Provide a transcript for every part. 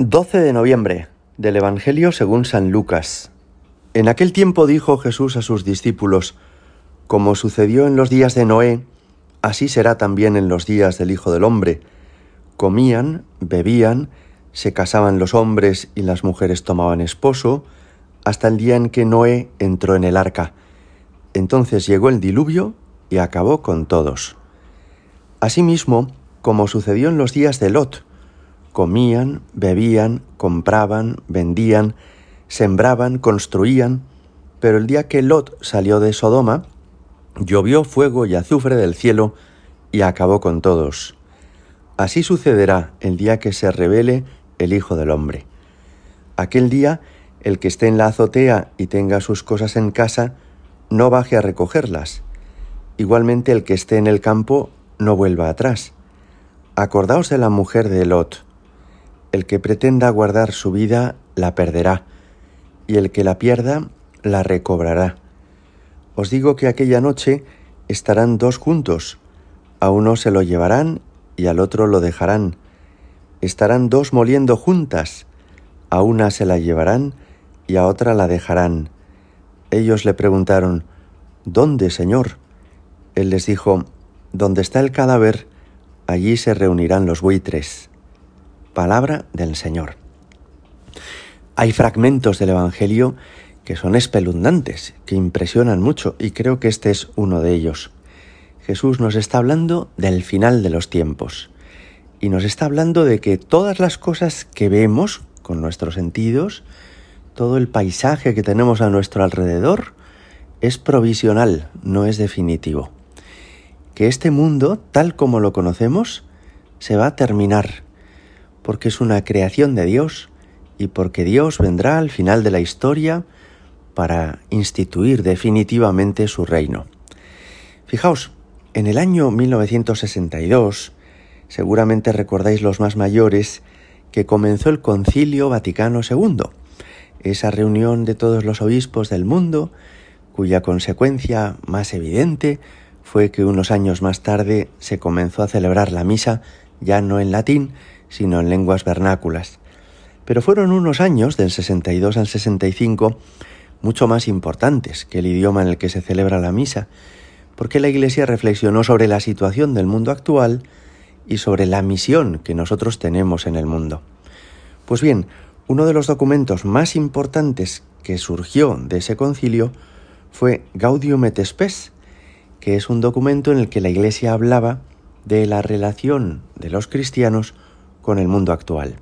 12 de noviembre del Evangelio según San Lucas. En aquel tiempo dijo Jesús a sus discípulos, Como sucedió en los días de Noé, así será también en los días del Hijo del Hombre. Comían, bebían, se casaban los hombres y las mujeres tomaban esposo, hasta el día en que Noé entró en el arca. Entonces llegó el diluvio y acabó con todos. Asimismo, como sucedió en los días de Lot, comían, bebían, compraban, vendían, sembraban, construían, pero el día que Lot salió de Sodoma, llovió fuego y azufre del cielo y acabó con todos. Así sucederá el día que se revele el Hijo del Hombre. Aquel día, el que esté en la azotea y tenga sus cosas en casa, no baje a recogerlas. Igualmente el que esté en el campo, no vuelva atrás. Acordaos de la mujer de Lot el que pretenda guardar su vida la perderá, y el que la pierda la recobrará. Os digo que aquella noche estarán dos juntos, a uno se lo llevarán y al otro lo dejarán. Estarán dos moliendo juntas, a una se la llevarán y a otra la dejarán. Ellos le preguntaron, ¿Dónde, Señor? Él les dijo, Donde está el cadáver, allí se reunirán los buitres palabra del Señor. Hay fragmentos del Evangelio que son espeluznantes, que impresionan mucho, y creo que este es uno de ellos. Jesús nos está hablando del final de los tiempos, y nos está hablando de que todas las cosas que vemos con nuestros sentidos, todo el paisaje que tenemos a nuestro alrededor, es provisional, no es definitivo. Que este mundo, tal como lo conocemos, se va a terminar porque es una creación de Dios y porque Dios vendrá al final de la historia para instituir definitivamente su reino. Fijaos, en el año 1962, seguramente recordáis los más mayores, que comenzó el Concilio Vaticano II, esa reunión de todos los obispos del mundo, cuya consecuencia más evidente fue que unos años más tarde se comenzó a celebrar la misa ya no en latín, sino en lenguas vernáculas. Pero fueron unos años, del 62 al 65, mucho más importantes que el idioma en el que se celebra la misa, porque la Iglesia reflexionó sobre la situación del mundo actual y sobre la misión que nosotros tenemos en el mundo. Pues bien, uno de los documentos más importantes que surgió de ese concilio fue Gaudium et Spes, que es un documento en el que la Iglesia hablaba de la relación de los cristianos con el mundo actual.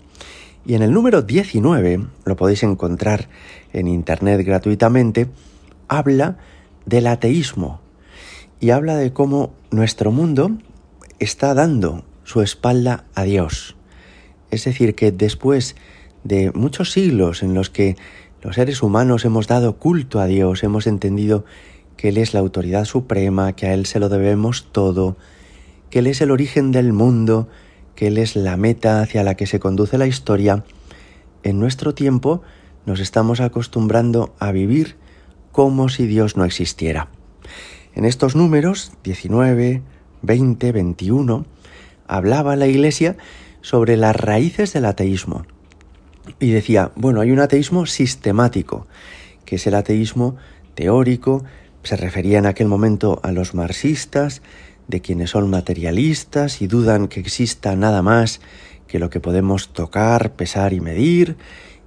Y en el número 19, lo podéis encontrar en Internet gratuitamente, habla del ateísmo y habla de cómo nuestro mundo está dando su espalda a Dios. Es decir, que después de muchos siglos en los que los seres humanos hemos dado culto a Dios, hemos entendido que Él es la autoridad suprema, que a Él se lo debemos todo, que Él es el origen del mundo, que Él es la meta hacia la que se conduce la historia, en nuestro tiempo nos estamos acostumbrando a vivir como si Dios no existiera. En estos números 19, 20, 21, hablaba la Iglesia sobre las raíces del ateísmo. Y decía, bueno, hay un ateísmo sistemático, que es el ateísmo teórico, se refería en aquel momento a los marxistas, de quienes son materialistas y dudan que exista nada más que lo que podemos tocar, pesar y medir,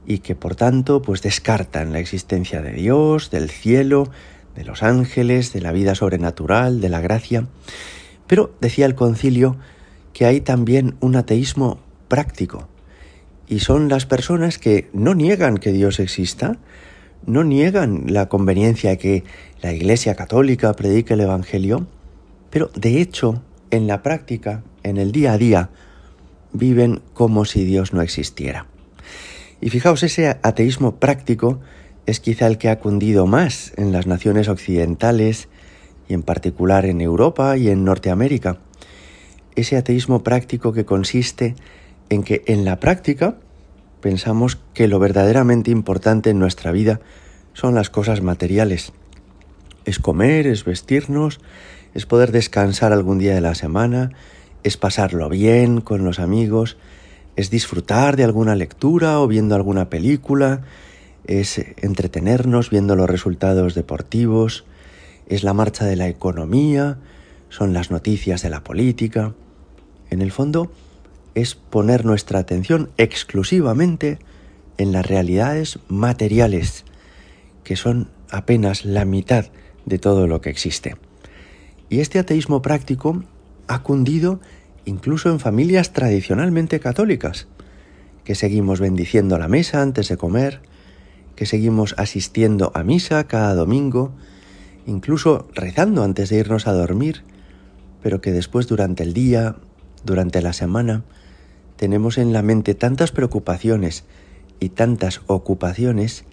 y que por tanto pues descartan la existencia de Dios, del cielo, de los ángeles, de la vida sobrenatural, de la gracia. Pero decía el concilio que hay también un ateísmo práctico, y son las personas que no niegan que Dios exista, no niegan la conveniencia de que la Iglesia Católica predique el Evangelio, pero de hecho, en la práctica, en el día a día, viven como si Dios no existiera. Y fijaos, ese ateísmo práctico es quizá el que ha cundido más en las naciones occidentales y en particular en Europa y en Norteamérica. Ese ateísmo práctico que consiste en que en la práctica pensamos que lo verdaderamente importante en nuestra vida son las cosas materiales. Es comer, es vestirnos, es poder descansar algún día de la semana, es pasarlo bien con los amigos, es disfrutar de alguna lectura o viendo alguna película, es entretenernos viendo los resultados deportivos, es la marcha de la economía, son las noticias de la política. En el fondo, es poner nuestra atención exclusivamente en las realidades materiales, que son apenas la mitad de todo lo que existe. Y este ateísmo práctico ha cundido incluso en familias tradicionalmente católicas, que seguimos bendiciendo la mesa antes de comer, que seguimos asistiendo a misa cada domingo, incluso rezando antes de irnos a dormir, pero que después durante el día, durante la semana, tenemos en la mente tantas preocupaciones y tantas ocupaciones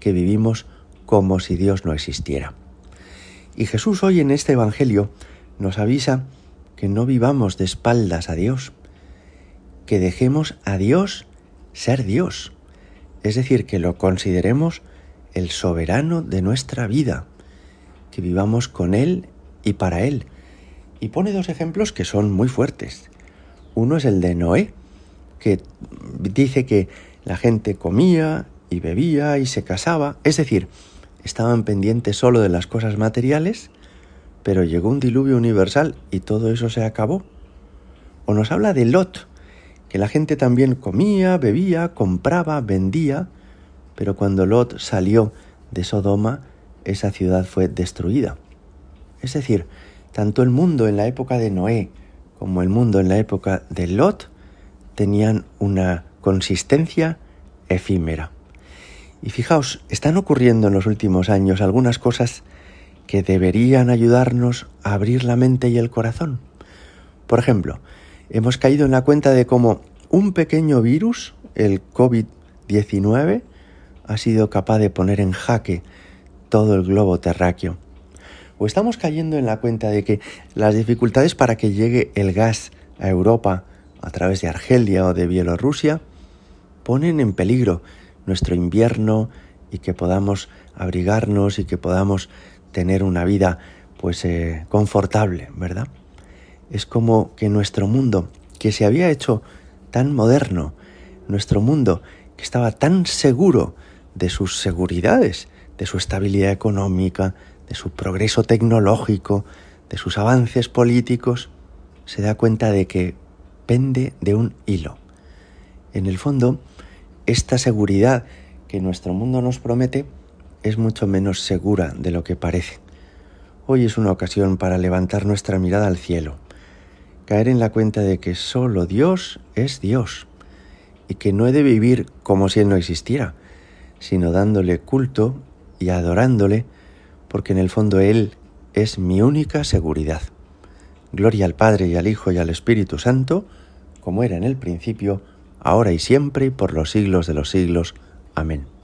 que vivimos como si Dios no existiera. Y Jesús hoy en este Evangelio nos avisa que no vivamos de espaldas a Dios, que dejemos a Dios ser Dios, es decir, que lo consideremos el soberano de nuestra vida, que vivamos con Él y para Él. Y pone dos ejemplos que son muy fuertes. Uno es el de Noé, que dice que la gente comía y bebía y se casaba, es decir, estaban pendientes solo de las cosas materiales, pero llegó un diluvio universal y todo eso se acabó. O nos habla de Lot, que la gente también comía, bebía, compraba, vendía, pero cuando Lot salió de Sodoma, esa ciudad fue destruida. Es decir, tanto el mundo en la época de Noé como el mundo en la época de Lot tenían una consistencia efímera. Y fijaos, están ocurriendo en los últimos años algunas cosas que deberían ayudarnos a abrir la mente y el corazón. Por ejemplo, hemos caído en la cuenta de cómo un pequeño virus, el COVID-19, ha sido capaz de poner en jaque todo el globo terráqueo. O estamos cayendo en la cuenta de que las dificultades para que llegue el gas a Europa a través de Argelia o de Bielorrusia ponen en peligro nuestro invierno y que podamos abrigarnos y que podamos tener una vida pues eh, confortable, ¿verdad? Es como que nuestro mundo, que se había hecho tan moderno, nuestro mundo que estaba tan seguro de sus seguridades, de su estabilidad económica, de su progreso tecnológico, de sus avances políticos, se da cuenta de que pende de un hilo. En el fondo, esta seguridad que nuestro mundo nos promete es mucho menos segura de lo que parece. Hoy es una ocasión para levantar nuestra mirada al cielo, caer en la cuenta de que solo Dios es Dios y que no he de vivir como si Él no existiera, sino dándole culto y adorándole, porque en el fondo Él es mi única seguridad. Gloria al Padre y al Hijo y al Espíritu Santo, como era en el principio, ahora y siempre y por los siglos de los siglos. Amén.